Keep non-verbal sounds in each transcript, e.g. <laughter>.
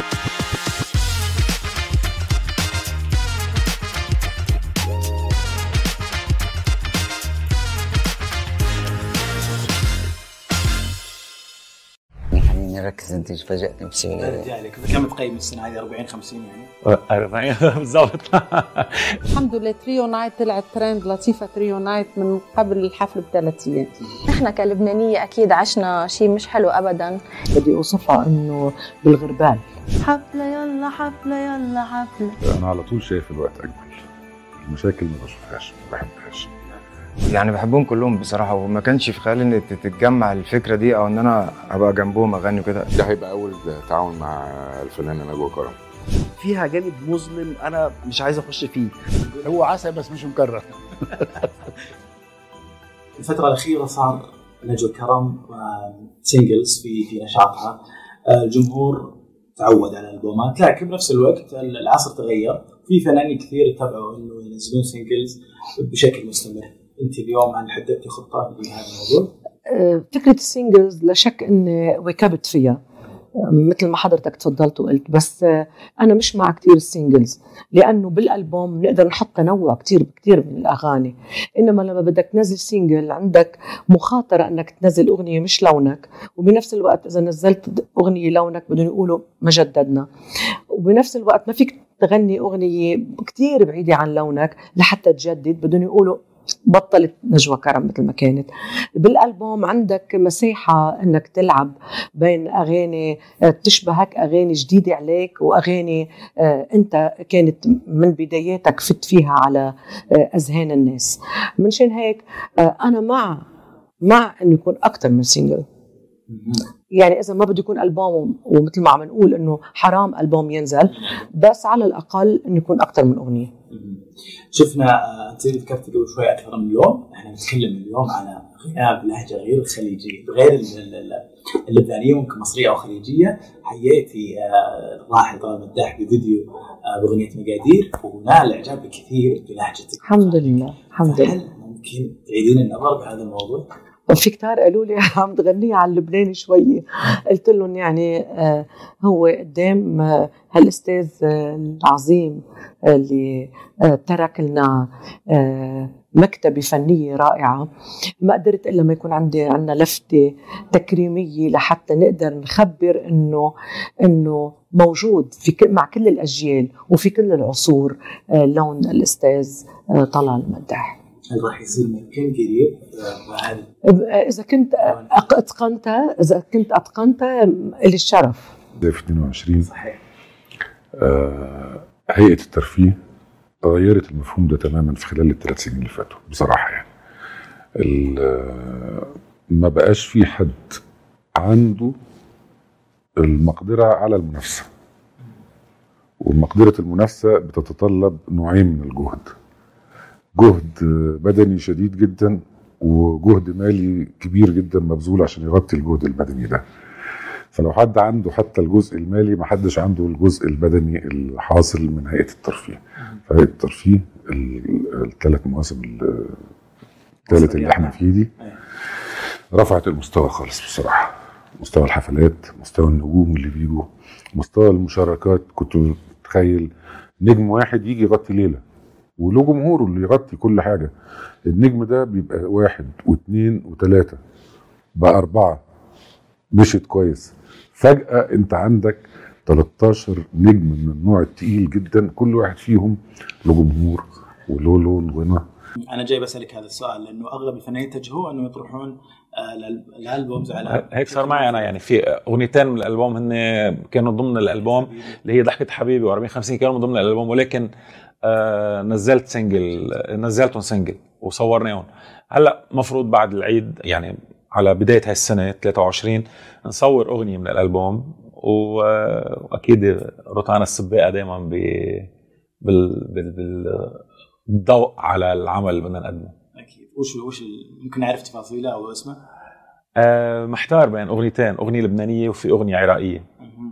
you اركز أنت فاجأتني بسؤال ارجع لك كم تقيم السنة هذه؟ 40 50 يعني. 40 <laughs> بالضبط. الحمد لله تريو نايت طلعت ترند لطيفة تريو نايت من قبل الحفل بثلاث أيام. إحنا كلبنانية أكيد عشنا شيء مش حلو ابدا. بدي اوصفها إنه بالغربال. حفلة يلا حفلة يلا حفلة. أنا على طول شايف الوقت أجمل. المشاكل ما بشوفهاش ما بحبهاش. يعني بحبهم كلهم بصراحة وما كانش في خيالي إن تتجمع الفكرة دي أو إن أنا أبقى جنبهم أغني وكده. ده هيبقى أول تعاون مع الفنانه نجوى كرم. فيها جانب مظلم أنا مش عايز أخش فيه. هو عسل بس مش مكرر. <laughs> الفترة الأخيرة صار نجوى كرم singles في في نشاطها. آه، الجمهور تعود على الالبومات لكن بنفس الوقت العصر تغير. في فنانين كثير اتبعوا إنه ينزلون singles بشكل مستمر. أنت اليوم هل حددتي خطة لهذا الموضوع؟ آه، فكرة ال singles لا شك اني واكبت فيها. مثل ما حضرتك تفضلت وقلت. بس آه، أنا مش مع كتير ال singles. لأنه بالألبوم بنقدر نحط تنوع كتير كتير من الأغاني. إنما لما بدك تنزل سينجل عندك مخاطرة إنك تنزل أغنية مش لونك. وبنفس الوقت إذا نزلت أغنية لونك بدهم يقولوا ما جددنا وبنفس الوقت ما فيك تغني أغنية كتير بعيدة عن لونك لحتى تجدد. بدهم يقولوا بطلت نجوى كرم مثل ما كانت. بالألبوم عندك مساحه إنك تلعب بين أغاني تشبهك أغاني جديدة عليك وأغاني آه، أنت كانت من بداياتك فت فيها على آه، أذهان الناس. منشان هيك آه، أنا مع مع إنه يكون أكثر من سينجل يعني إذا ما بده يكون ألبوم ومثل ما عم نقول إنه حرام ألبوم ينزل بس على الأقل إنه يكون أكثر من أغنية. شفنا آه، أنت ذكرت قبل شوي أكثر من لون إحنا نتكلم اليوم على غناء بلهجه غير الخليجيه غير ال- ال- ال- اللبنانية ممكن مصرية أو خليجية. حييتي آه، الراحل طلال مداح بفيديو آه، بأغنية مقادير ونال اعجاب كثير بلهجتك. الحمد لله الحمد لله. هل ممكن تعيدين النظر بهذا الموضوع؟ في كتار قالوا لي <laughs> عم تغنيها على اللبناني شوي. قلت لهم يعني آه، هو قدام آه، هالأستاذ آه، العظيم اللي ترك لنا مكتبة فنية رائعة. ما قدرت إلا ما يكون عندي عنا لفتة تكريمية لحتى نقدر نخبر إنه إنه موجود في مع كل الأجيال وفي كل العصور لون الأستاذ طلال مداح. هل راح يصير ممكن قريب إذا كنت اتقنتها إذا كنت اتقنتها لي الشرف ده في 22 صحيح. آه هيئة الترفيه غيرت المفهوم ده تماما في خلال الثلاث سنين اللي فاتوا بصراحة يعني. آه، ما بقاش في حد عنده المقدرة على المنافسة. ومقدره المنافسة بتتطلب نوعين من الجهد. جهد بدني شديد جدا وجهد مالي كبير جدا مبذول عشان يغطي الجهد البدني ده. فلو حد عنده حتى الجزء المالي ما حدش عنده الجزء البدني الحاصل من هيئة الترفيه. فهيئة الترفيه الثلاث مواسم ال- الثالث اللي إحنا فيه دي رفعت المستوى خالص بصراحة. مستوى الحفلات مستوى النجوم اللي بيجوا مستوى المشاركات. كنت تخيل نجم واحد يجي يغطي ليلة. وله جمهوره اللي يغطي كل حاجة. النجم ده بيبقى واحد واثنين وثلاثه بقى أربعة. مشيت كويس. فجأة أنت عندك 13 نجم من النوع التقيل جدا كل واحد فيهم له جمهور وله لون غنى. أنا جاي بسألك هذا السؤال لأنه أغلب الفنانين اتجهوا انه يطرحون آه، ال albums على هيك صار معي أنا يعني. في أغنيتين من الألبوم هن كانوا ضمن الألبوم اللي هي ضحكة حبيبي و40 50 كانوا من ضمن الألبوم ولكن آه نزلت single نزلتهم single وصورناهم هلأ مفروض بعد العيد يعني على بداية هاي السنة 23 نصور أغنية من الألبوم وأكيد روتانا السباقة دائما ب بال بال بال- بالضوء على العمل اللي بدنا نقدمه. أكيد. وش وش ممكن نعرف تفاصيله أو اسمه؟ آه محتار بين أغنيتين أغنية لبنانية وفي أغنية عراقية.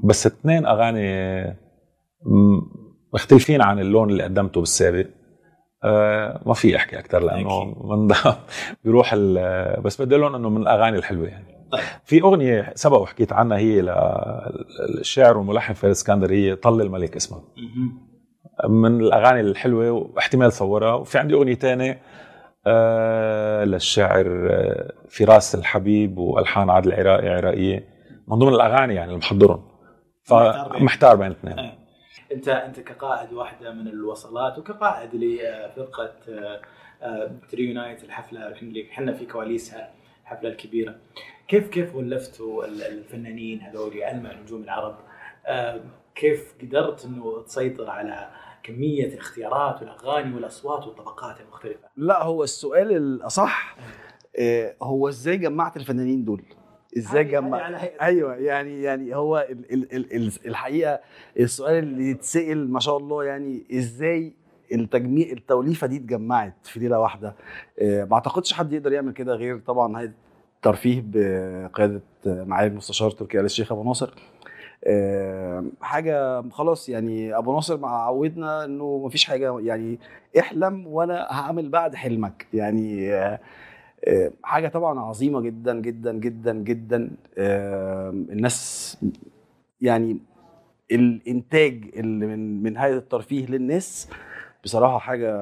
بس اثنين أغاني مختلفين عن اللون اللي قدمته بالسابق. آه ما في احكي أكثر لأنه <laughs> من بيروح بس بدي لهم إنه من الأغاني الحلوة يعني. في أغنية سبق وحكيت عنها هي للشاعر والملحن فارس إسكندر هي طل الملك اسمها. من الأغاني الحلوة واحتمال صورها. وفي عندي أغنية ثانية آه للشاعر آه، فراس الحبيب وألحان عادل العراقي عراقية. من ضمن الأغاني يعني اللي محضرهم فمحتار بين الاثنين. إيه. انت انت كقائد واحدة من الوصلات وكقائد لفرقة تريو نايت الحفلة اللي إحنا في كواليسها الحفلة الكبيرة. كيف كيف ولفتوا الفنانين هذول المع نجوم العرب؟ آه، كيف قدرت إنه تسيطر على كمية الاختيارات والأغاني والأصوات والطبقات المختلفه لا هو السؤال الأصح آه، هو إزاي جمعت الفنانين دول؟ إزاي جمع أيوه يعني يعني هو ال ال ال ال الحقيقة السؤال اللي يتسأل ما شاء الله يعني إزاي التجميع التوليفة دي اتجمعت في ليلة واحدة. آه، ما أعتقدش حد يقدر يعمل كده غير طبعا هيئة الترفيه بقيادة معالي المستشار تركي آل الشيخ أبو ناصر. آه، حاجة خلاص يعني أبو ناصر معودنا إنه مفيش حاجة يعني احلم وأنا هعمل بعد حلمك. يعني آه، حاجة طبعا عظيمة جدا جدا جدا جدا. آه، الناس يعني الإنتاج اللي من من هيئه الترفيه للناس بصراحة حاجة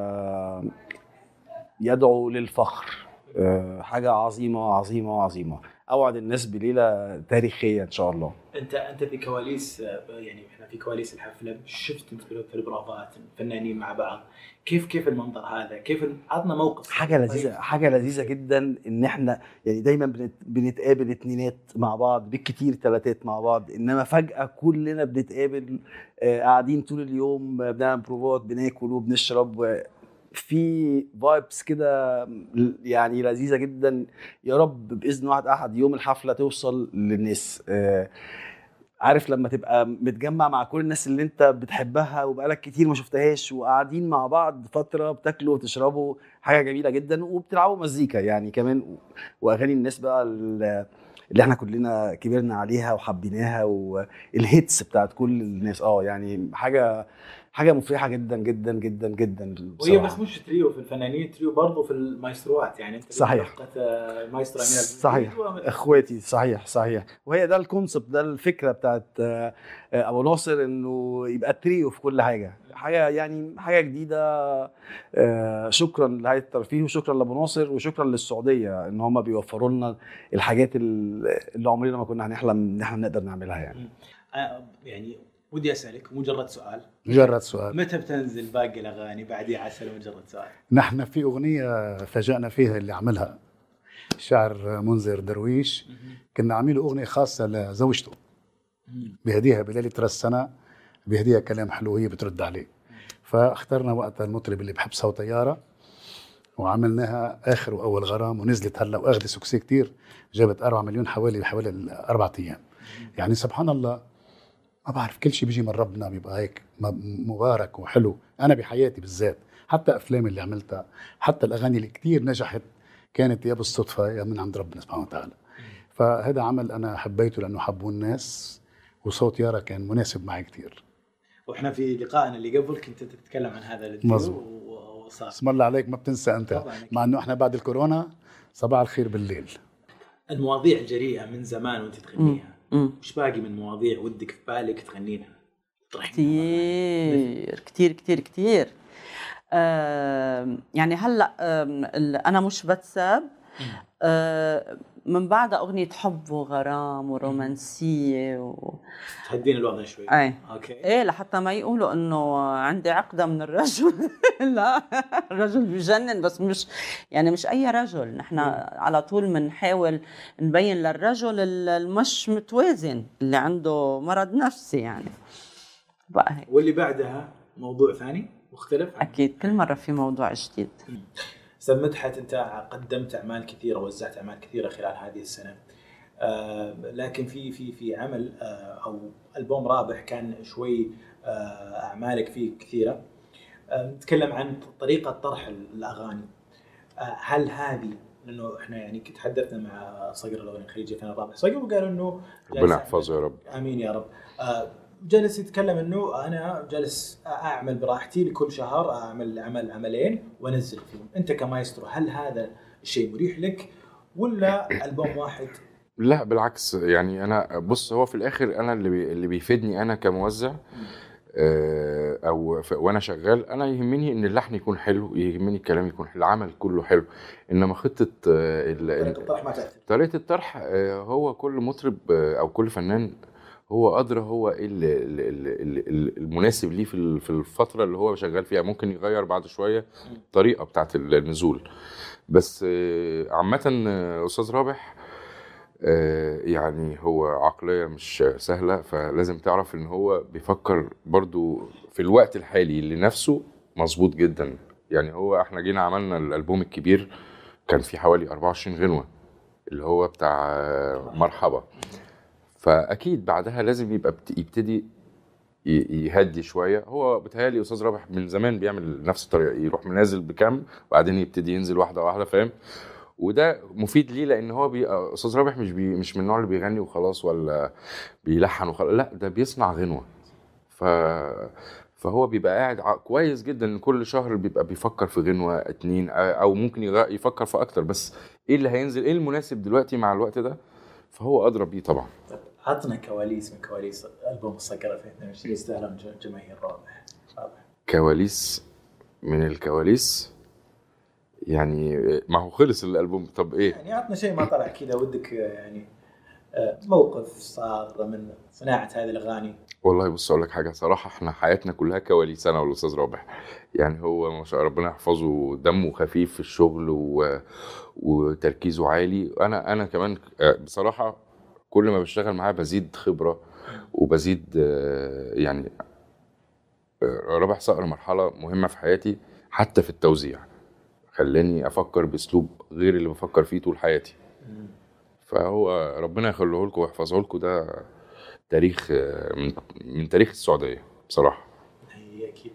يدعو للفخر. آه، حاجة عظيمة عظيمة عظيمة. أوعد الناس بليلة تاريخية إن شاء الله. أنت أنت في كواليس يعني في كواليس الحفلة شفت انت في البروفات الفنانين مع بعض. كيف كيف المنظر هذا؟ كيف عطنا موقف. حاجة لذيذه حاجة لذيذة جدا إن إحنا يعني دايما بنت بنتقابل اتنينات مع بعض بالكتير تلاتات مع بعض إنما فجأة كلنا بنتقابل آه، قاعدين طول اليوم بنعمل بروفات بناكل وبنشرب في vibes كده يعني لذيذة جدا. يا رب بإذن واحد أحد يوم الحفلة توصل للناس. آه، عارف لما تبقى متجمع مع كل الناس اللي انت بتحبها وبقالك كتير ما شفتهاش وقاعدين مع بعض فترة بتاكلوا وتشربوا حاجة جميلة جدا وبتلعبوا مزيكا يعني كمان وأغاني الناس بقى ال- اللي إحنا كلنا كبرنا عليها وحبيناها وال hits بتاعت كل الناس. آه يعني حاجة حاجة مفرحة جدا جدا جدا جدا وهي. بس مش تريو في الفنانين تريو برضو في المايستروات يعني أنت صحيح. آه، مايسترو صحيح. إخواتي صحيح صحيح. وهي ده ال concept ده الفكرة بتاعت آه، أبو ناصر إنه يبقى تريو في كل حاجة. حاجة يعني حاجة جديدة آه، شكرا لهيئه الترفيه وشكرا لأبو ناصر وشكرا للسعودية إن هم بيوفروا لنا الحاجات ال- اللي عمرنا ما كنا هنحلم إن إحنا نقدر نعملها يعني. يعني ودي أسألك مجرد سؤال. مجرد سؤال. متى بتنزل باقي الأغاني بعديها عسل مجرد سؤال؟ نحن في أغنية فاجأنا فيها اللي عملها الشاعر منذر درويش. كنا عاملين أغنية خاصة لزوجته. بهديها بليلة راس السنة بهديها كلام حلو وهي بترد عليه. فاخترنا وقتها المطرب اللي بحب صوت طيارة وعملناها آخر وأول غرام ونزلت هلا وأخذت سكسي كتير جابت 4 مليون حوالي حوالي أربع أيام. يعني سبحان الله ما بعرف كل شيء بيجي من ربنا بيبقى هيك مبارك وحلو. أنا بحياتي بالذات حتى افلامي اللي عملتها حتى الأغاني اللي كتير نجحت كانت يا بالصدفة يا من عند ربنا سبحانه وتعالى. فهذا عمل أنا حبيته لأنه حبوه الناس وصوت يارا كان مناسب معي كتير. وإحنا في لقائنا اللي قبل كنت تتكلم عن هذا الديو مظبوط. و- وصار. اسم الله عليك ما بتنسى أنت. مع إنه إحنا بعد الكورونا صباح الخير بالليل. المواضيع الجريئه من زمان وأنت تغنيها. وش باقي من مواضيع ودك في بالك تغنينها؟ كتير كتير كتير آم، يعني هلا أنا مش بتسب آه، من بعدها أغنية حب وغرام ورومانسية و... تهدين الوضع شوي. اي أوكي. إيه لحتى ما يقولوا إنه عندي عقدة من الرجل. <laughs> لا الرجل بجنن بس مش يعني مش أي رجل. نحن على طول بنحاول نبين للرجل ال- المش متوازن اللي عنده مرض نفسي يعني. بقى هيك. واللي بعدها موضوع ثاني مختلف أكيد كل مرة في موضوع جديد. أستاذ مدحت أنت قدمت أعمال كثيرة وزعت أعمال كثيرة خلال هذه السنة. آه لكن في في في عمل آه أو ألبوم رابح كان شوي آه أعمالك فيه كثيرة. نتكلم عن طريقة طرح الأغاني. هل هذه لأنه إحنا يعني كنت حدثنا مع صقر الاغنيه الخليجي كان الرابح صقر وقالوا إنه ربنا يحفظه يا رب. آمين يا رب. جالس يتكلم إنه أنا جالس أعمل براحتي لكل شهر أعمل عمل عملين وأنزل فيهم أنت كمايسترو هل هذا الشيء مريح لك ولا ألبوم واحد؟ لا بالعكس. يعني أنا بص هو في الآخر أنا اللي بي اللي بيفيدني أنا كموزع آه، أو وأنا شغال أنا يهمني إن اللحن يكون حلو يهمني الكلام يكون حلو العمل كله حلو. إنما خطة آه، طريقة الطرح ما تاثر طريقة الطرح هو كل مطرب آه، أو كل فنان هو أدرى هو إيه ال- ال- ال- ال- المناسب ليه في ال- في الفترة اللي هو شغال فيها. ممكن يغير بعد شوية الطريقة بتاعت النزول. بس آه، عامة آه، أستاذ رابح آه، يعني هو عقلية مش سهلة فلازم تعرف إن هو بيفكر برضو في الوقت الحالي لنفسه مظبوط جدا. يعني هو إحنا جينا عملنا الألبوم الكبير كان فيه حوالي 24 غنوة اللي هو بتاع مرحبا. فأكيد بعدها لازم يبقى بت- يبتدي يهدي شوية. هو بيتهيألي أستاذ رابح من زمان بيعمل نفس الطريقة يروح منازل بكم وبعدين يبتدي ينزل واحدة واحدة فاهم؟ وده مفيد ليه؟ لأن هو بي... أستاذ رابح مش بي... مش من النوع اللي بيغني وخلاص ولا بيلحن وخلاص لا ده بيصنع غنوة. ف فهو بيبقى قاعد كويس جدا إن كل شهر بيبقى بيفكر في غنوة اتنين أو ممكن يفكر في أكتر. بس إيه اللي هينزل؟ إيه المناسب دلوقتي مع الوقت ده؟ فهو أدرى بيه طبعا. عطنا كواليس من كواليس ألبوم الصقر 2022 يستاهلون جماهير رابح رابح. كواليس من الكواليس؟ يعني ما هو خلص الألبوم. طب إيه؟ يعني عطنا شيء ما طلع كذا ودك آه، يعني آه، موقف صار من صناعة هذه الأغاني. والله بص أقول لك حاجة. صراحة إحنا حياتنا كلها كواليس أنا والأستاذ رابح. يعني هو ما شاء الله ربنا يحفظه دمه خفيف في الشغل و... وتركيزه عالي. أنا أنا كمان آه، بصراحة كل ما بشتغل معاه بزيد خبرة وبزيد آه، يعني آه، رابح صقر مرحلة مهمة في حياتي حتى في التوزيع. خلاني أفكر بأسلوب غير اللي بفكر فيه طول حياتي. فهو ربنا يخليه لكم ويحفظه لكم ده تاريخ آه، من, من تاريخ السعودية بصراحة. هي أكيد.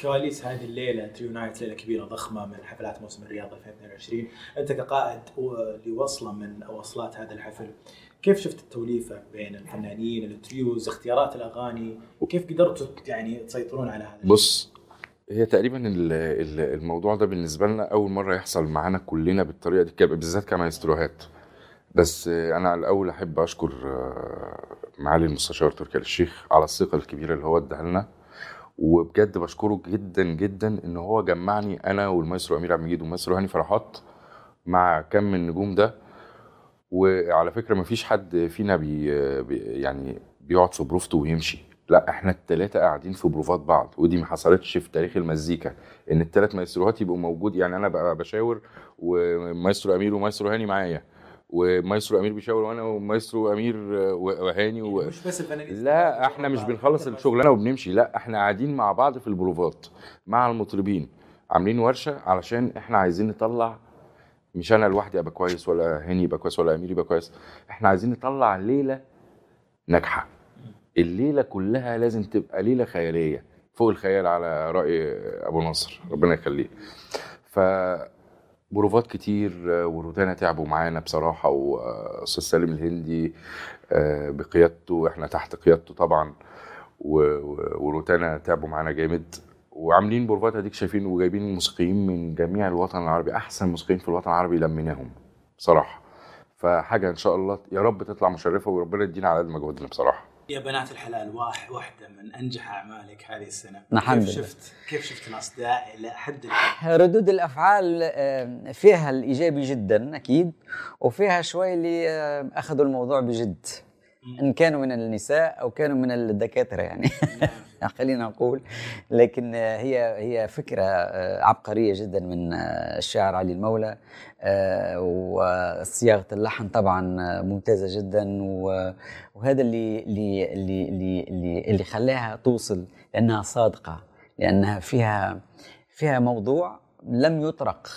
كواليس هذه الليلة Trio Night ليلة كبيرة ضخمة من حفلات موسم الرياض 2022 أنت كقائد لوصلة من وصلات هذا الحفل كيف شفت التوليفة بين الفنانين ال trios اختيارات الأغاني؟ وكيف قدرتوا يعني تسيطرون على هذا؟ بص هي تقريبا ال- ال- الموضوع ده بالنسبة لنا أول مرة يحصل معانا كلنا بالطريقة دي بالذات كمايستروهات. بس أنا الأول أحب أشكر آه، معالي المستشار تركي آل الشيخ على الثقة الكبيرة اللي هو اداها لنا. وبجد بشكره جدا جدا إن هو جمعني أنا والمايسترو أمير عبد المجيد والمايسترو هاني فرحات مع كم من النجوم ده. وعلى فكرة مفيش حد فينا بي- يعني بيقعد في بروفته ويمشي. لا إحنا التلاتة قاعدين في بروفات بعض ودي ما حصلتش في تاريخ المزيكا. إن التلات مايستروهات يبقوا موجود يعني أنا بقى بشاور ومايسترو أمير ومايسترو هاني معايا. ومايسترو أمير بيشاور وأنا ومايسترو أمير وهاني و... مش بس الفنانين لا إحنا مش بنخلص الشغلانة وبنمشي لا إحنا قاعدين مع بعض في البروفات مع المطربين عاملين ورشة علشان إحنا عايزين نطلع مش أنا لوحدي أبقى كويس ولا هاني يبقى كويس ولا أمير يبقى كويس إحنا عايزين نطلع ليلة ناجحة. الليلة كلها لازم تبقى ليلة خيالية فوق الخيال على رأي أبو نصر ربنا يخليه. ف بروفات كتير آه، وروتانا تعبوا معانا بصراحة واستاذ سالم الهندي آه، بقيادته إحنا تحت قيادته طبعا وروتانا تعبوا معانا جامد. وعاملين بروفات اديك شايفين وجايبين موسيقيين من جميع الوطن العربي أحسن موسيقيين في الوطن العربي لميناهم بصراحة. فحاجة إن شاء الله يا رب تطلع مشرفة وربنا يدينا على قد مجهودنا بصراحة. يا بنات الحلال واحد واحدة من أنجح أعمالك هذه السنة. الحمد كيف. شفت؟ كيف شفت الأصداء؟ إلى حد؟ ردود الأفعال فيها الإيجابي جدا أكيد وفيها شوي اللي أخذوا الموضوع بجد. إن كانوا من النساء أو كانوا من الدكاترة يعني. <laughs> <laughs> خلينا نقول. لكن هي هي فكرة آه، عبقرية جدا من آه، الشاعر علي المولى. آه، وصياغة اللحن طبعا ممتازة جدا. وهذا اللي اللي اللي اللي اللي, خلاها توصل لأنها صادقة لأنها فيها فيها موضوع لم يطرق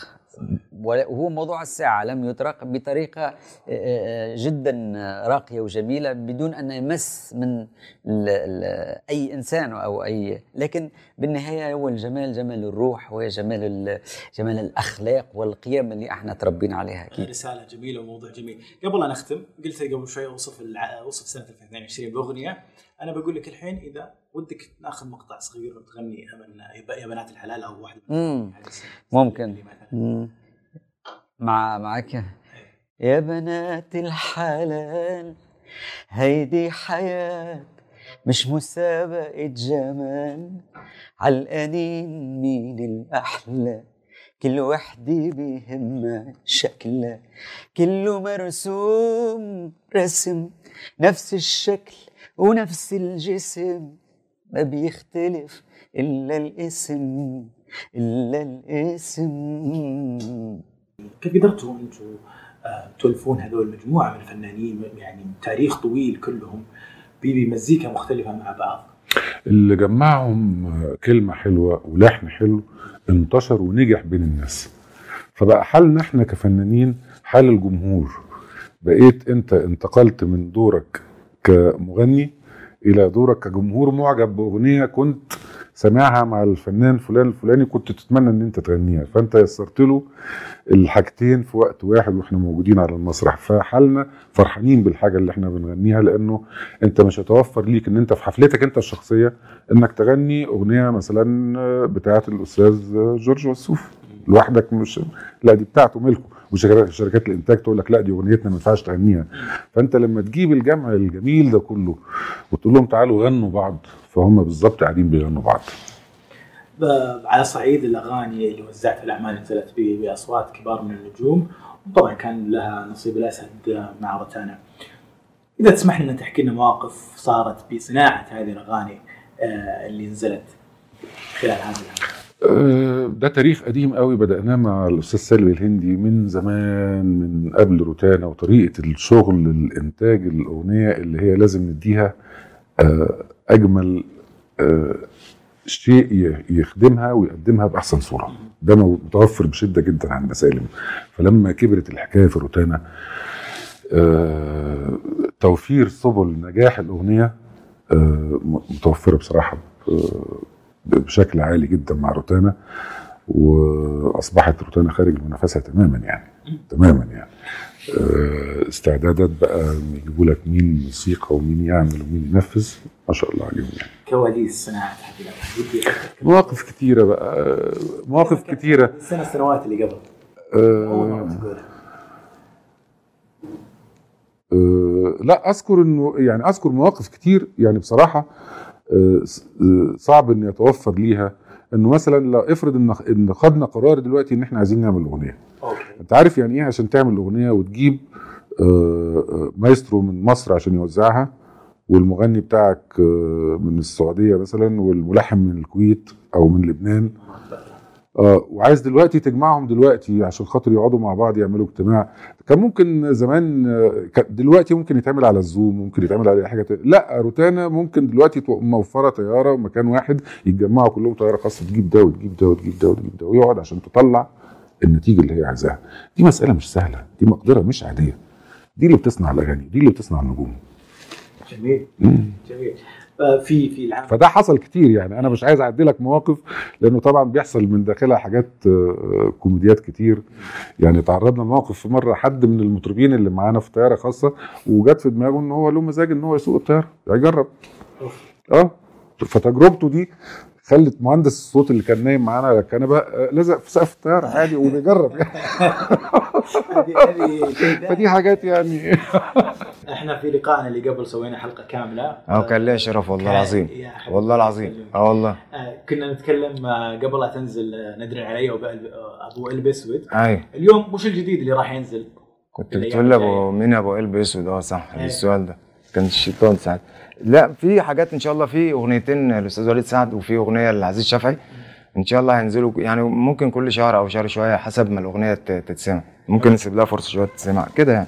وهو موضوع الساعة لم يطرق بطريقة آه، آه، جدا راقية وجميلة بدون أن يمس من أي إنسان أو أي لكن بالنهاية هو الجمال جمال الروح وهي جمال ال- جمال الأخلاق والقيم اللي إحنا تربينا عليها أكيد. رسالة جميلة وموضوع جميل. قبل لا نختم قلت قبل شوي أوصف الع... أوصف سنة 2022 بأغنية. أنا بقول لك الحين إذا ودك ناخذ مقطع صغير وتغني يا بنات الحلال أو واحدة مم. ممكن. مم. مع معك. يا بنات الحلال هيدي حياة مش مسابقة جمال عالقنين مين الأحلى؟ كل وحدة بيهمها شكلها. كله مرسوم رسم نفس الشكل. ونفس الجسم ما بيختلف إلا الاسم إلا الاسم. كيف قدرتوا أنتم آه، تولفون هذول المجموعة من الفنانين؟ يعني تاريخ طويل كلهم بمزيكا مختلفة مع بعض. اللي جمعهم كلمة حلوة ولحن حلو انتشر ونجح بين الناس. فبقى حالنا إحنا كفنانين حال الجمهور. بقيت أنت انتقلت من دورك كمغني إلى دورك كجمهور معجب بأغنية كنت سامعها مع الفنان فلان الفلاني كنت تتمنى إن أنت تغنيها. فأنت يسرت له الحاجتين في وقت واحد وإحنا موجودين على المسرح. فحالنا فرحانين بالحاجة اللي إحنا بنغنيها لأنه أنت مش هتوفر ليك إن أنت في حفلتك أنت الشخصية إنك تغني أغنية مثلا بتاعة الأستاذ جورج وسوف. لوحدك مش لا دي بتاعته ملكه وشركات الإنتاج تقول لك لا دي أغنيتنا ما ينفعش تغنيها فأنت لما تجيب الجمع الجميل ده كله وتقول لهم تعالوا غنوا بعض فهم بالظبط قاعدين بيغنوا بعض على صعيد الأغاني اللي وزعت الأعمال نزلت بأصوات كبار من النجوم وطبعا كان لها نصيب الأسد مع روتانا. إذا تسمح لنا تحكي لنا مواقف صارت بصناعة هذه الأغاني آه، اللي نزلت خلال هذه الأعمال. آه، ده تاريخ قديم قوي بدأناه مع الأستاذ سلمي الهندي من زمان من قبل روتانا وطريقة الشغل الإنتاج الأغنية اللي هي لازم نديها آه، أجمل آه، شيء يخدمها ويقدمها بأحسن صورة. ده متوفر بشدة جدا عند سالم. فلما كبرت الحكاية في روتانا توفير سبل نجاح الأغنية متوفرة بصراحة بشكل عالي جدا مع روتانا وأصبحت روتانا خارج المنافسه تماما يعني تماما يعني. آه، استعدادات بقى يجيبوا لك مين موسيقى ومين يعمل ومين ينفذ ما شاء الله عليهم يعني. كواليس صناعة مواقف كتيرة بقى مواقف كتيرة. السنة السنوات اللي قبل. آه، آه، لا أذكر إنه يعني أذكر مواقف كتير يعني بصراحة. صعب ان يتوفر ليها إنه مثلا لو افرض إن إن خدنا قرار دلوقتي إن إحنا عايزين نعمل أغنية. أنت عارف يعني إيه عشان تعمل أغنية وتجيب آه، آه، مايسترو من مصر عشان يوزعها؟ والمغني بتاعك آه، من السعودية مثلا والملحن من الكويت أو من لبنان؟ آه وعايز دلوقتي تجمعهم دلوقتي عشان خاطر يقعدوا مع بعض يعملوا اجتماع. كان ممكن زمان آه، دلوقتي ممكن يتعمل على الزوم ممكن يتعمل على حاجة تانية. لا روتانا ممكن دلوقتي موفرة طيارة مكان واحد يتجمعوا كلهم طيارة خاصة تجيب ده وتجيب ده وتجيب ده وتجيب ده ويقعد عشان تطلع النتيجة اللي هي عايزاها. دي مسألة مش سهلة دي مقدرة مش عادية. دي اللي بتصنع الأغاني دي اللي بتصنع النجوم. جميل. جميل. آه، في في العام فده حصل كتير يعني. أنا مش عايز أعدي لك مواقف لأنه طبعا بيحصل من داخلها حاجات آه، كوميديات كتير. يعني تعرضنا لموقف في مرة حد من المطربين اللي معانا في طيارة خاصة وجت في دماغه إن هو له مزاج إن هو يسوق الطيارة. يجرب آه. فتجربته دي خلت مهندس الصوت اللي كان نايم معانا على الكنبة آه، لزق في سقف الطيارة عادي وبيجرب. <laughs> فدي حاجات يعني. <laughs> إحنا في لقائنا اللي قبل سوينا حلقة كاملة. آه كان ليا شرف والله كان- العظيم. والله العظيم. آه والله. آه، كنا نتكلم آه، قبل لا تنزل آه، ندري علي آه، أبو قلب أسود. أي. اليوم وش الجديد اللي راح ينزل؟ كنت بتقول الجاية. ابو مين أبو قلب أسود؟ آه صح. أيوة. السؤال ده كان الشيطان سعد لا في حاجات إن شاء الله في أغنيتين الاستاذ وليد سعد وفي أغنية لعزيز شافعي. إن شاء الله هينزلوا يعني ممكن كل شهر أو شهر شوية حسب ما الأغنية تتسمع. ممكن نسيب لها فرصة شوية تتسمع. كده يعني.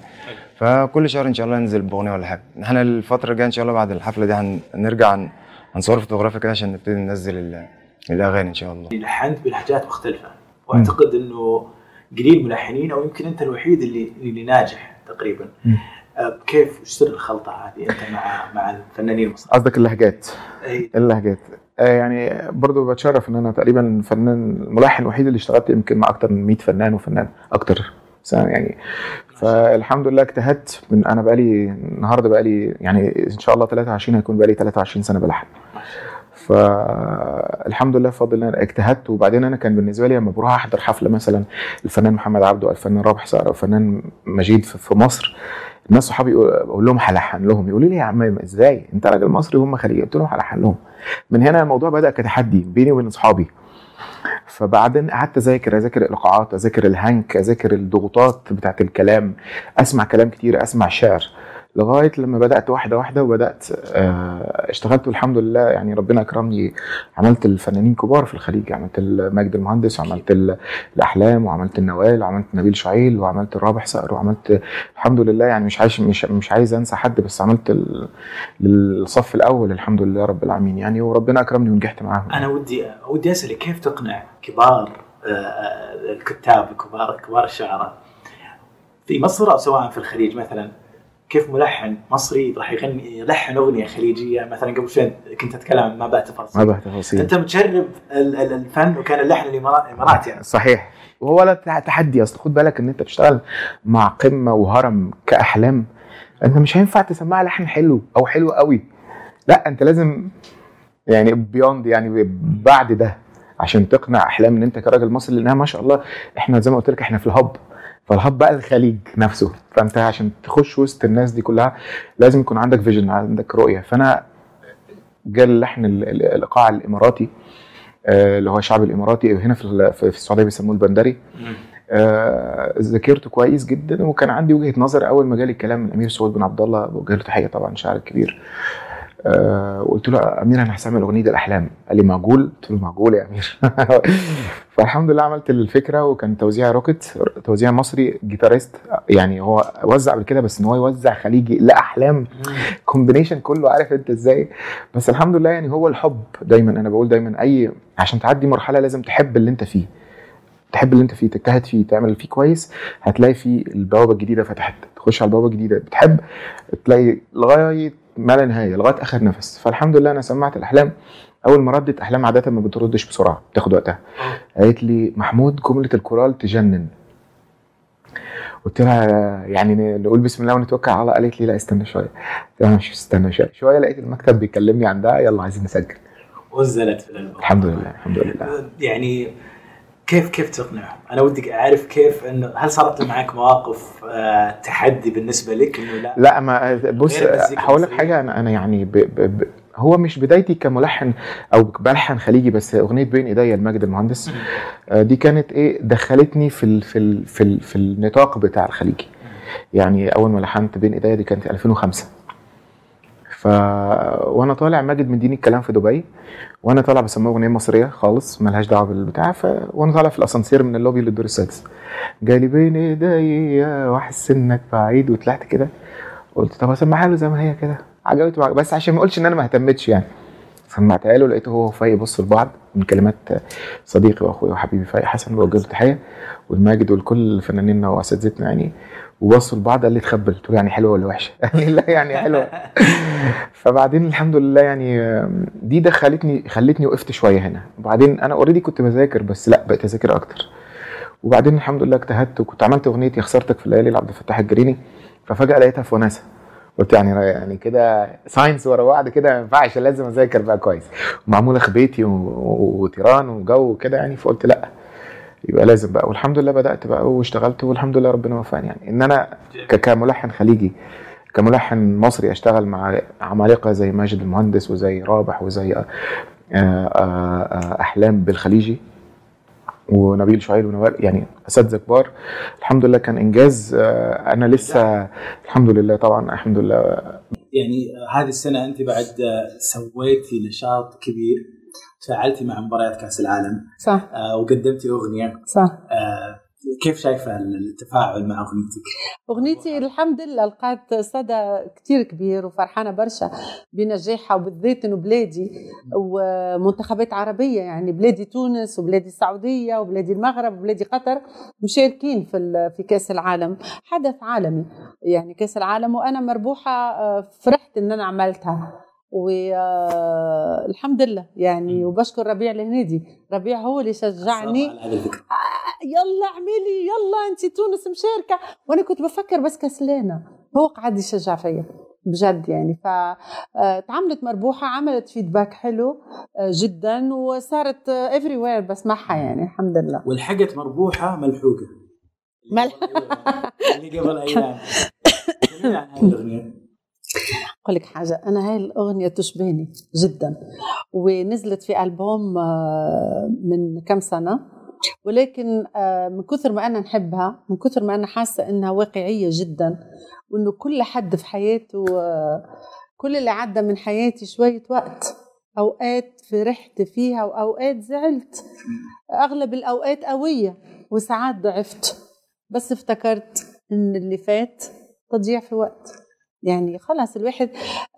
فكل شهر إن شاء الله ننزل بأغنية ولا حاجة. إحنا الفترة الجاية إن شاء الله بعد الحفلة دي هنرجع ن- هنصور فوتوغرافيا كده عشان نبتدي ننزل ال- الأغاني إن شاء الله. لحنت بلهجات مختلفة. وأعتقد إنه قليل ملحنين أو يمكن أنت الوحيد اللي اللي ناجح تقريبا. آه، كيف وش سر الخلطة هذه أنت مع مع الفنانين المصريين؟ قصدك اللهجات. أي. اللهجات. آه يعني برضو بتشرف إن أنا تقريبا فنان الملحن الوحيد اللي اشتغلت يمكن مع أكتر من 100 فنان وفنان أكتر. يعني فالحمد لله اجتهدت من أنا بقالي النهارده بقالي يعني ان شاء الله 23 هيكون بقالي 23 سنة بلحن فالحمد لله بفضل الله اجتهدت وبعدين أنا كان بالنسبة لي لما بروح احضر حفلة مثلا الفنان محمد عبده الفنان رابح أو الفنان مجيد في مصر الناس صحابي بقول لهم هلحن لهم يقولوا لي يا عم إزاي؟ أنت راجل مصري وهم خليجي قلت لهم هلحن لهم. من هنا الموضوع بدأ كتحدي بيني وبين اصحابي فبعدين قعدت أذاكر أذاكر الإيقاعات أذاكر الهنك أذاكر الضغوطات بتاعت الكلام أسمع كلام كتير أسمع شعر. لغاية لما بدأت واحدة واحدة وبدأت آه، اشتغلت والحمد لله يعني ربنا اكرمني عملت الفنانين كبار في الخليج عملت مجد المهندس وعملت ال- الأحلام وعملت النوال وعملت نبيل شعيل وعملت الرابح صقر وعملت الحمد لله يعني مش عايش مش مش عايز أنسى حد بس عملت ال- الصف الأول الحمد لله رب العالمين يعني وربنا اكرمني ونجحت معاهم. أنا ودي ودي اسالك كيف تقنع كبار آه، آه، الكتاب كبار كبار الشعراء؟ في مصر أو سواء في الخليج مثلا؟ كيف ملحن مصري راح يغني يلحن أغنية خليجية مثلا قبل شوي كنت أتكلم ما بات تفاصيل ما بقى تفاصيل أنت متشرب ال- ال- الفن وكان اللحن الاماراتي يعني. صحيح. وهو تحدي أصل خد بالك إن أنت بتشتغل مع قمة وهرم كأحلام أنت مش هينفع تسمعها لحن حلو أو حلو قوي. لا أنت لازم يعني beyond يعني بعد ده عشان تقنع أحلام إن أنت كراجل مصري لأنها ما شاء الله إحنا زي ما قلت لك إحنا في ال hub. فال hub بقى الخليج نفسه. فأنت عشان تخش وسط الناس دي كلها لازم يكون عندك vision عندك رؤية. فأنا جاء اللحن ال- ال- الإيقاع الإماراتي آه، اللي هو الشعب الإماراتي هنا في السعودية بيسموه البندري. آه، ذاكرته كويس جدا وكان عندي وجهة نظر أول ما جالي الكلام من الامير سعود بن عبد الله بوجه له تحيه طبعا شاعر كبير. آه، وقلت له يا أمير أنا هستعمل اغنيه الأحلام. قال لي معقول قلت له معقول يا أمير. <laughs> فالحمد لله عملت الفكرة وكان توزيع روكت توزيع مصري guitarist يعني هو وزع قبل كده بس إن هو يوزع خليجي لا احلام combination كله عارف أنت إزاي؟ بس الحمد لله يعني هو الحب دايما. أنا بقول دايما أي عشان تعدي مرحلة لازم تحب اللي أنت فيه. تحب اللي أنت فيه تجتهد فيه تعمل فيه كويس. هتلاقي فيه البوابة الجديدة فتحت. تخش على البوابة الجديدة بتحب تلاقي لغاية ما لا نهاية لغاية آخر نفس. فالحمد لله أنا سمعت الأحلام. أول ما ردت أحلام عادة ما بتردش بسرعة بتاخد وقتها. قالت لي محمود جملة الكورال تجنن. قلت لها يعني نقول بسم الله ونتوكل على الله. قالت لي لا استنى شوية. قلت لها مش استنى شوية. شوية لقيت المكتب بيكلمني عندها يلا عايزين نسجل. ونزلت في الألبوم. الحمد لله الحمد لله. يعني كيف كيف تقنعهم؟ أنا ودي أعرف كيف إنه هل صارت معك مواقف آه، تحدي بالنسبة لك إنه لا؟ لا ما بص غير المزيكا هقول لك حاجة أنا أنا يعني ب ب ب هو مش بدايتي كملحن أو بلحن خليجي بس أغنية بين ايديا لماجد المهندس آه، دي كانت إيه دخلتني في ال في ال في, ال في النطاق بتاع الخليجي. يعني أول ما لحنت بين ايديا دي كانت في 2005 وأنا طالع ماجد مديني الكلام في دبي وأنا طالع بسموها أغنية مصرية خالص ملهاش دعوة بالبتاع ف... وأنا طالع في الأسانسير من اللوبي للدور السادس. جالي بين إيديا واحس انك بعيد وطلعت كده قلت طب اسمعها له زي ما هي كده. عجبته. بس عشان ما اقولش إن أنا ما اهتمتش يعني. سمعتها له لقيته هو وفايق يبصوا لبعض من كلمات صديقي واخوي وحبيبي فايق حسن بوجه له تحية والماجد ولكل فنانينا واساتذتنا يعني. وبصوا لبعض قال لي اتخبل. قلت له يعني حلوة ولا وحشة؟ <laughs> قال لي لا يعني حلوة. <laughs> فبعدين الحمد لله يعني دي دخلتني خلتني وقفت شوية هنا. وبعدين أنا already كنت بذاكر بس لا بقيت أذاكر أكتر. وبعدين الحمد لله اجتهدت وكنت عملت أغنية يا خسارتك في الليالي لعبد الفتاح الجريني. ففجأة لقيتها في وناسة. قلت يعني يعني كده signs ورا بعض كده ما ينفعش لازم أذاكر بقى كويس. ومعمولة في بيتي و- و- وتيران وجو كده يعني فقلت لا. يبقى لازم بقى. والحمد لله بدأت بقى واشتغلت والحمد لله ربنا وفقني يعني. إن أنا كملحن خليجي كملحن مصري أشتغل مع عمالقة زي ماجد المهندس وزي رابح وزي آه، آه، أحلام بالخليجي ونبيل شعيب ونوال يعني أساتذة كبار. الحمد لله كان إنجاز آه، أنا لسه الحمد لله طبعا الحمد لله. يعني هذه السنة أنت بعد سويتي نشاط كبير. تفاعلتي مع مباريات كأس العالم. صح. آه، وقدمتي أغنية. صح. آه، كيف شايفة التفاعل مع أغنيتك؟ أغنيتي الحمد لله لقات صدى كتير كبير وفرحانة برشا بنجاحها وبالذات إنه بلادي ومنتخبات عربية يعني بلادي تونس وبلادي السعودية وبلادي المغرب وبلادي قطر مشاركين في في كأس العالم. حدث عالمي يعني كأس العالم وأنا مربوحة آه، فرحت إن أنا عملتها. والحمد لله. يعني وبشكر ربيع الهنيدي. ربيع هو اللي شجعني. الفكرة يلا اعملي يلا انت تونس مشاركة. وأنا كنت بفكر بس كسلانة. هو قعد يشجع فيا بجد يعني. فتعاملت مربوحة عملت feedback حلو آه، جدا وصارت everywhere بسمعها يعني الحمد لله. والحقت مربوحة ملحوقة. مل... اللي قبل أيام. <laughs> كلمينا عن الأغنية. أقول لك حاجة أنا هاي الأغنية تشبهني جدا ونزلت في ألبوم آه، من كم سنة ولكن آه، من كثر ما أنا نحبها من كثر ما أنا حاسة إنها واقعية جدا وإنه كل حد في حياته آه، كل اللي عدى من حياتي شوية وقت أوقات فرحت فيها وأوقات زعلت. أغلب الأوقات قوية وساعات ضعفت. بس افتكرت إن اللي فات تضييع في وقت. يعني خلاص الواحد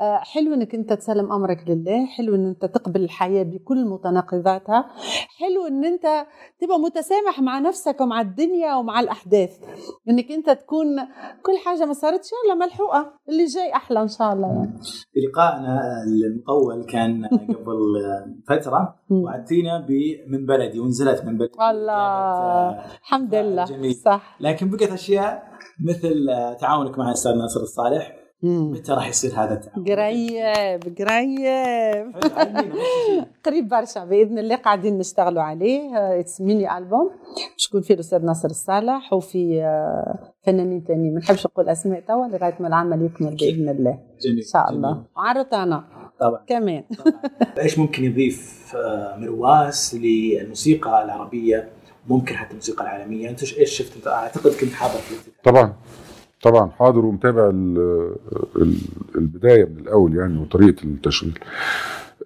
حلو إنك أنت تسلم أمرك لله حلو إن أنت تقبل الحياة بكل متناقضاتها حلو إن أنت تبقى متسامح مع نفسك ومع الدنيا ومع الأحداث. إنك أنت تكون كل حاجة ما صارتش يلا ملحوقة اللي جاي أحلى إن شاء الله. يعني لقائنا المطول كان <laughs> قبل فترة وعدتينا من بلدي ونزلت من بلدي. الله الحمد لله. جميل. صح. لكن بقت أشياء مثل آه، تعاونك مع الأستاذ ناصر الصالح متى راح يصير هذا التعاون؟ قريب قريب <laughs> قريب برشا بإذن الله قاعدين نشتغلوا عليه. it's mini album باش يكون فيه الأستاذ ناصر الصالح وفي آه، فنانين تانيين. ما نحبش نقول أسماء توا لغاية ما العمل يكمل بإذن الله. جميل ان شاء الله. وعرضنا طبعا. كمان. إيش ممكن يضيف آه، مرواس للموسيقى العربية؟ ممكن حتى الموسيقى العالمية. أنت إيش شفت؟ أنت أعتقد كنت حاضر في طبعا. طبعا حاضر ومتابع ال- ال- البداية من الأول يعني وطريقة التشغيل.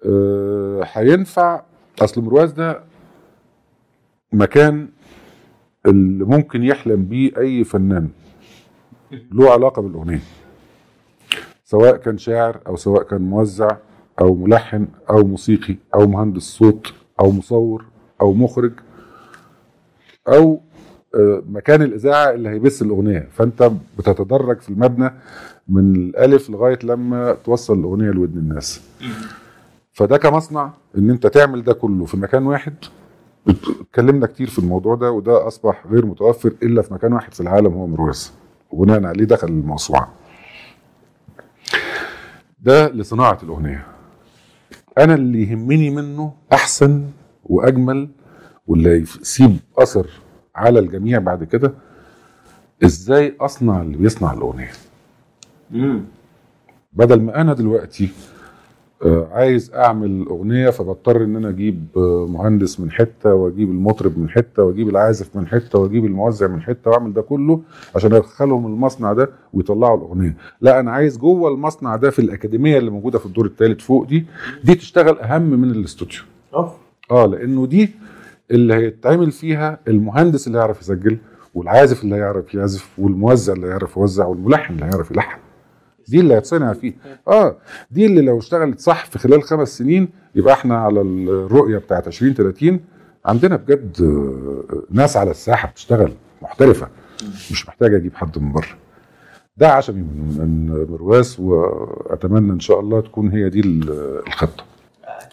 أه، هينفع أصل مرواز ده مكان اللي ممكن يحلم بيه أي فنان له علاقة بالأغنية. سواء كان شاعر أو سواء كان موزع أو ملحن أو موسيقي أو مهندس صوت أو مصور أو مخرج أو آه، مكان الإذاعة اللي هيبث الأغنية. فأنت بتتدرج في المبنى من الألف لغاية لما توصل الأغنية لودن الناس. فده كمصنع إن أنت تعمل ده كله في مكان واحد. اتكلمنا كتير في الموضوع ده وده أصبح غير متوفر إلا في مكان واحد في العالم هو مرواز وبناء عليه دخل الموسوعة. ده لصناعة الأغنية. أنا اللي يهمني منه أحسن وأجمل واللي يسيب أثر على الجميع بعد كده إزاي أصنع اللي بيصنع الأغنية؟ بدل ما أنا دلوقتي آه، عايز أعمل أغنية فبضطر إن أنا أجيب آه، مهندس من حتة وأجيب المطرب من حتة وأجيب العازف من حتة وأجيب الموزع من حتة وأعمل ده كله عشان أدخلهم المصنع ده ويطلعوا الأغنية. لا أنا عايز جوه المصنع ده في الأكاديمية اللي موجودة في الدور الثالث فوق دي دي تشتغل أهم من الاستوديو. آه لأنه دي اللي هيتعمل فيها المهندس اللي يعرف يسجل والعازف اللي هيعرف يعزف والموزع اللي هيعرف يوزع والملحن اللي هيعرف يلحن. دي اللي هيتصنع فيه آه دي اللي لو اشتغلت صح في خلال خمس سنين يبقى إحنا على الرؤية بتاعت 2030 عندنا بجد آه، ناس على الساحة بتشتغل محترفة. مش محتاج أجيب حد من بره. ده عشمي من مرواس وأتمنى إن شاء الله تكون هي دي ال- الخطة.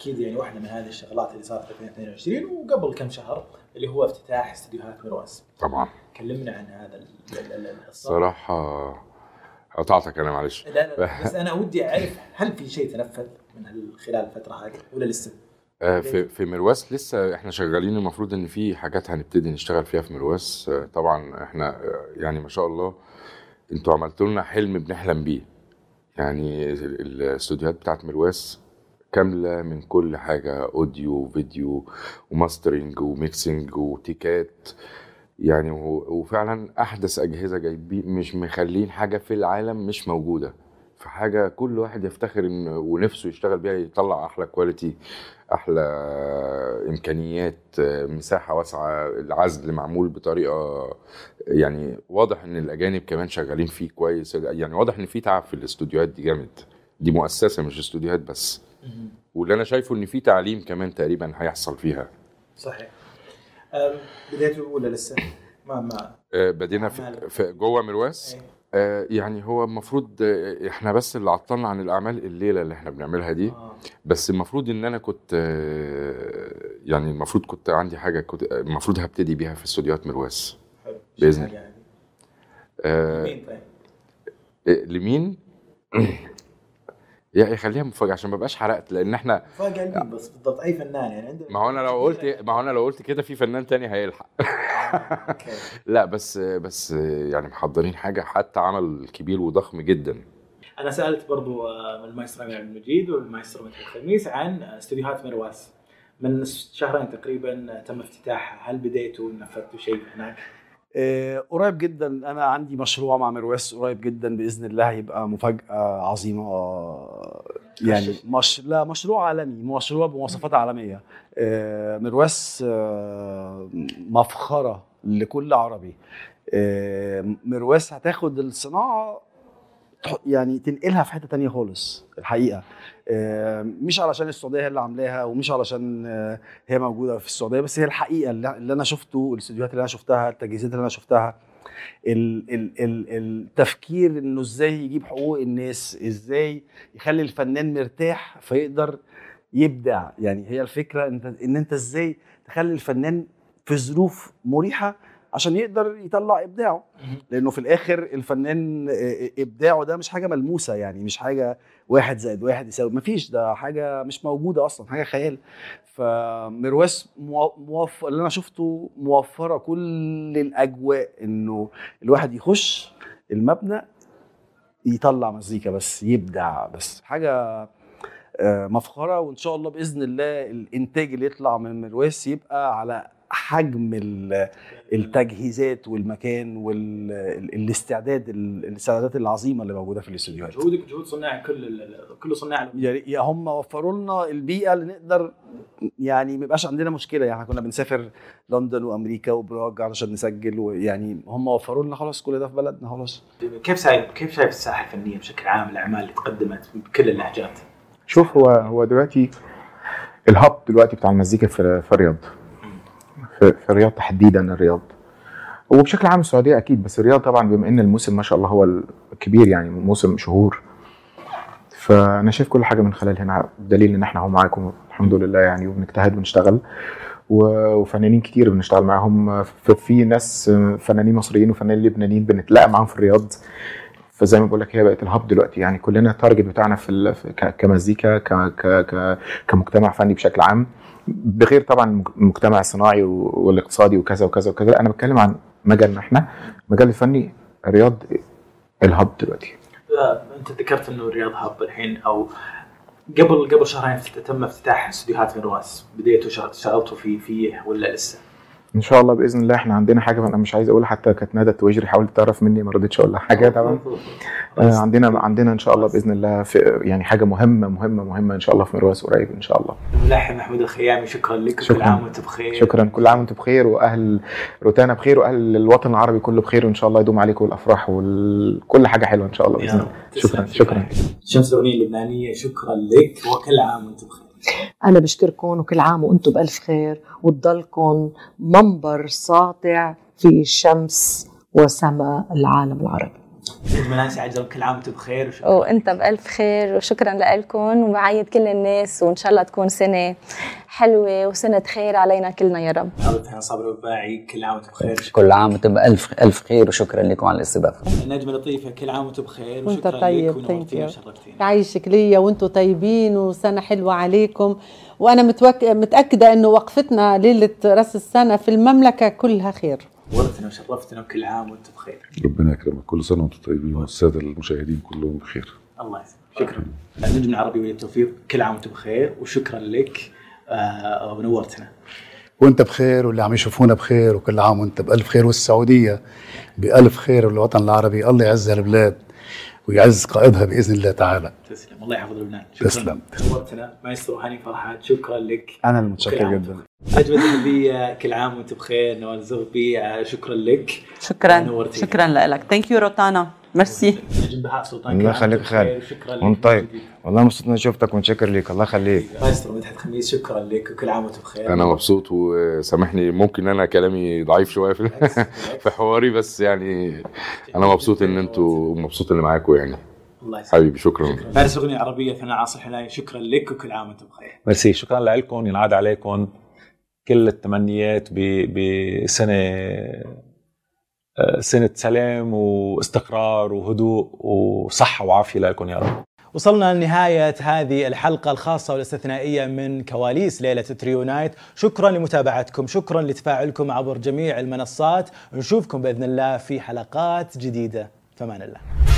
أكيد يعني واحدة من هذه الشغلات اللي صارت في 2022 وقبل كم شهر اللي هو افتتاح استديوهات مرواس طبعا. كلمنا عن هذا ال- ال- ال- الصار. صراحة قطعتك أنا معلش لا لا <laughs> بس أنا ودي أعرف هل في شيء تنفذ من خلال الفترة هذه ولا لسه؟ آه، في في مرواس لسه إحنا شغالين. المفروض إن في حاجات هنبتدي نشتغل فيها في مرواس آه، طبعا إحنا آه، يعني ما شاء الله أنتوا عملتوا لنا حلم بنحلم بيه. يعني ال- الاستوديوهات بتاعت مرواس كاملة من كل حاجة audio وفيديو و mastering و mixing وتيكات. يعني وفعلا أحدث أجهزة جايبين مش مخلين حاجة في العالم مش موجودة. فحاجة كل واحد يفتخر إن ونفسه يشتغل بيها يطلع أحلى quality أحلى إمكانيات مساحة واسعة العزل معمول بطريقة يعني واضح إن الأجانب كمان شغالين فيه كويس. يعني واضح إن في تعب في الاستوديوهات دي جامد. دي مؤسسة مش استوديوهات بس. واللي أنا شايفه إن في تعليم كمان تقريبا هيحصل فيها. صحيح. بديتوا ولا لسه؟ ما ما آه، بدينا في, في جوه مرواس آه، يعني هو المفروض آه، إحنا بس اللي عطلنا عن الأعمال الليلة اللي إحنا بنعملها دي. بس المفروض إن أنا كنت آه، يعني المفروض كنت عندي حاجة كنت المفروض هبتدي بيها في استوديوهات مرواس بإذن الله. آه، مين طيب؟ آه، لمين؟ <coughs> يعني خليها مفاجأة عشان ما بقاش حرقت لأن إحنا فاق قلبي بس بالضبط. أي فنان يعني عندنا ما هو أنا لو قلت ما هو أنا لو قلت كده في فنان تاني هيلحق. <laughs> لا بس بس يعني محضرين حاجة حتى عمل كبير وضخم جدا. أنا سألت برضو آه، من المايسترو امير عبد المجيد والمايسترو مدحت الخميس عن استديوهات مرواس من شهرين تقريبا تم افتتاحها هل بديتوا؟ نفذتوا شيء هناك؟ آه، قريب جدا. أنا عندي مشروع مع مرواس قريب جدا بإذن الله هيبقى مفاجأة عظيمة آه، يعني مش لا مشروع عالمي مشروع بمواصفات عالمية. آه، مرواس مفخرة لكل عربي. مرواس هتاخد الصناعة يعني تنقلها في حتة تانية خالص الحقيقة. آه، مش علشان السعودية هي اللي عاملاها ومش علشان آه، هي موجودة في السعودية بس هي الحقيقة اللي أنا شفته الاستديوهات اللي أنا شفتها التجهيزات اللي أنا شفتها ال ال ال التفكير إنه إزاي يجيب حقوق الناس إزاي يخلي الفنان مرتاح فيقدر يبدع. يعني هي الفكرة إن أنت إزاي تخلي الفنان في ظروف مريحة عشان يقدر يطلع إبداعه. لأنه في الآخر الفنان آه، إبداعه ده مش حاجة ملموسة يعني مش حاجة واحد زائد واحد يساوي مفيش ده حاجة مش موجودة أصلا حاجة خيال. فمرواس مو- موفر اللي أنا شفته موفرة كل الأجواء إنه الواحد يخش المبنى يطلع مزيكا بس يبدع بس. حاجة آه، مفخرة وإن شاء الله بإذن الله الإنتاج اللي يطلع من مرواس يبقى على حجم ال- التجهيزات والمكان والاستعداد الاستعدادات العظيمة اللي موجودة في الاستوديوهات. جهودك جهود صناع كل كل صناع. يعني هم وفروا لنا البيئة اللي نقدر يعني ما يبقاش عندنا مشكلة. يعني إحنا كنا بنسافر لندن وأمريكا وبراج علشان نسجل ويعني هم وفروا لنا خلاص كل ده في بلدنا خلاص. كيف شايف كيف شايف الساحة الفنية بشكل عام؟ الأعمال اللي تقدمت بكل اللهجات؟ شوف هو هو دلوقتي الهب دلوقتي بتاع المزيكا في في الرياض. في, في الرياض تحديدا الرياض. وبشكل عام السعودية أكيد بس الرياض طبعا بما إن الموسم ما شاء الله هو الكبير يعني موسم شهور. فأنا شايف كل حاجة من خلال هنا دليل إن إحنا أهو معاكم الحمد لله يعني وبنجتهد ونشتغل. وفنانين كتير بنشتغل معاهم. في, ناس فنانين مصريين وفنانين لبنانيين بنتلاقى معاهم في الرياض. فزي ما بقول لك هي بقت الهب دلوقتي يعني كلنا التارجت بتاعنا في كمزيكا كمجتمع فني بشكل عام. بغير طبعا المجتمع الصناعي والاقتصادي وكذا وكذا وكذا. أنا بتكلم عن مجالنا إحنا. المجال الفني الرياض الهب دلوقتي. أنت ذكرت إنه الرياض هاب الحين أو قبل قبل شهرين تم افتتاح استديوهات مرواس بديتوا شغ- اشتغلتوا في فيه ولا لسه؟ إن شاء الله بإذن الله إحنا عندنا حاجة أنا مش عايز أقول حتى كانت ندى التواجري حاولت تعرف مني ما رضيتش أقول لها حاجة طبعا؟ آه، عندنا عندنا إن شاء الله بإذن الله في يعني حاجة مهمة مهمة مهمة إن شاء الله في مرواس قريب إن شاء الله. الملحن محمود الخيامي شكرا لك شكراً. عام وأنت بخير. شكرا كل عام وأنتم بخير وأهل روتانا بخير وأهل الوطن العربي كله بخير وإن شاء الله يدوم عليكم الافراح وكل حاجة حلوة إن شاء الله بإذن الله. شكرا شكرا. شمس الاغنيه اللبنانية شكرا لك وكل عام وأنت بخير. أنا بشكركم وكل عام وأنتم بألف خير وتضلكم منبر ساطع في شمس وسماء العالم العربي. نانسي عجل كل عام وانت بخير وشكرا. وانت بألف خير وشكرا لكم وبعيد كل الناس وإن شاء الله تكون سنة حلوة وسنة خير علينا كلنا يا رب. عبد صابر وباعي كل عام وانت بخير كل عام وأنتم بألف ألف خير وشكرا لكم على الاستضافة. النجمة لطيفة كل عام وانت بخير وانت وشكرا طيب ونورتينا يو وشرفتينا يعيشك ليا وأنتم طيبين وسنة حلوة عليكم. وأنا متوك... متأكدة إنه وقفتنا ليلة رأس السنة في المملكة كلها خير. نورتنا وشرفتنا وكل عام وانت بخير. ربنا يكرمك. كل سنة وأنتم طيبين والسادة المشاهدين كلهم بخير. الله يسلمك. شكرا. النجم العربي وليد توفيق كل عام وانت بخير وشكرا لك. آه ونورتنا وانت بخير واللي عم يشوفونا بخير وكل عام وانت بألف خير. والسعودية بألف خير والوطن العربي الله يعز البلاد. ويعز قائدها بإذن الله تعالى. تسلم. الله يحفظ لبنان. شكرا. تسلم. نورتنا مايسترو هاني فرحات شكرا لك. أنا المتشكر جدا. نجمة الذهبية كل عام وأنت بخير. نوال زغبي شكرا لك. شكرا. نورتينا. شكرا لك. thank you روتانا ميرسي الله يخليك خالد. وانت طيب. والله مبسوط إني شفتك ومتشكر ليك. الله يخليك. مايسترو مدحت خميس شكرا لك. وكل عام وأنت بخير. أنا مبسوط وسامحني. ممكن أنا كلامي ضعيف شوية في <laughs> في حواري بس يعني أنا مبسوط إن أنتوا مبسوط إني معاكم يعني. الله يسلمك حبيبي شكرا. فارس أغنية عربية فنان عاصر حلاي شكرا لك وكل عام وأنت بخير. ميرسي شكرا لكم ينعاد عليكم كل التمنيات ب- بسنة سنة سلام واستقرار وهدوء وصحة وعافية لكم يا رب. وصلنا لنهاية هذه الحلقة الخاصة والاستثنائية من كواليس ليلة Trio Night شكرا لمتابعتكم شكرا لتفاعلكم عبر جميع المنصات. نشوفكم بإذن الله في حلقات جديدة. فمان الله.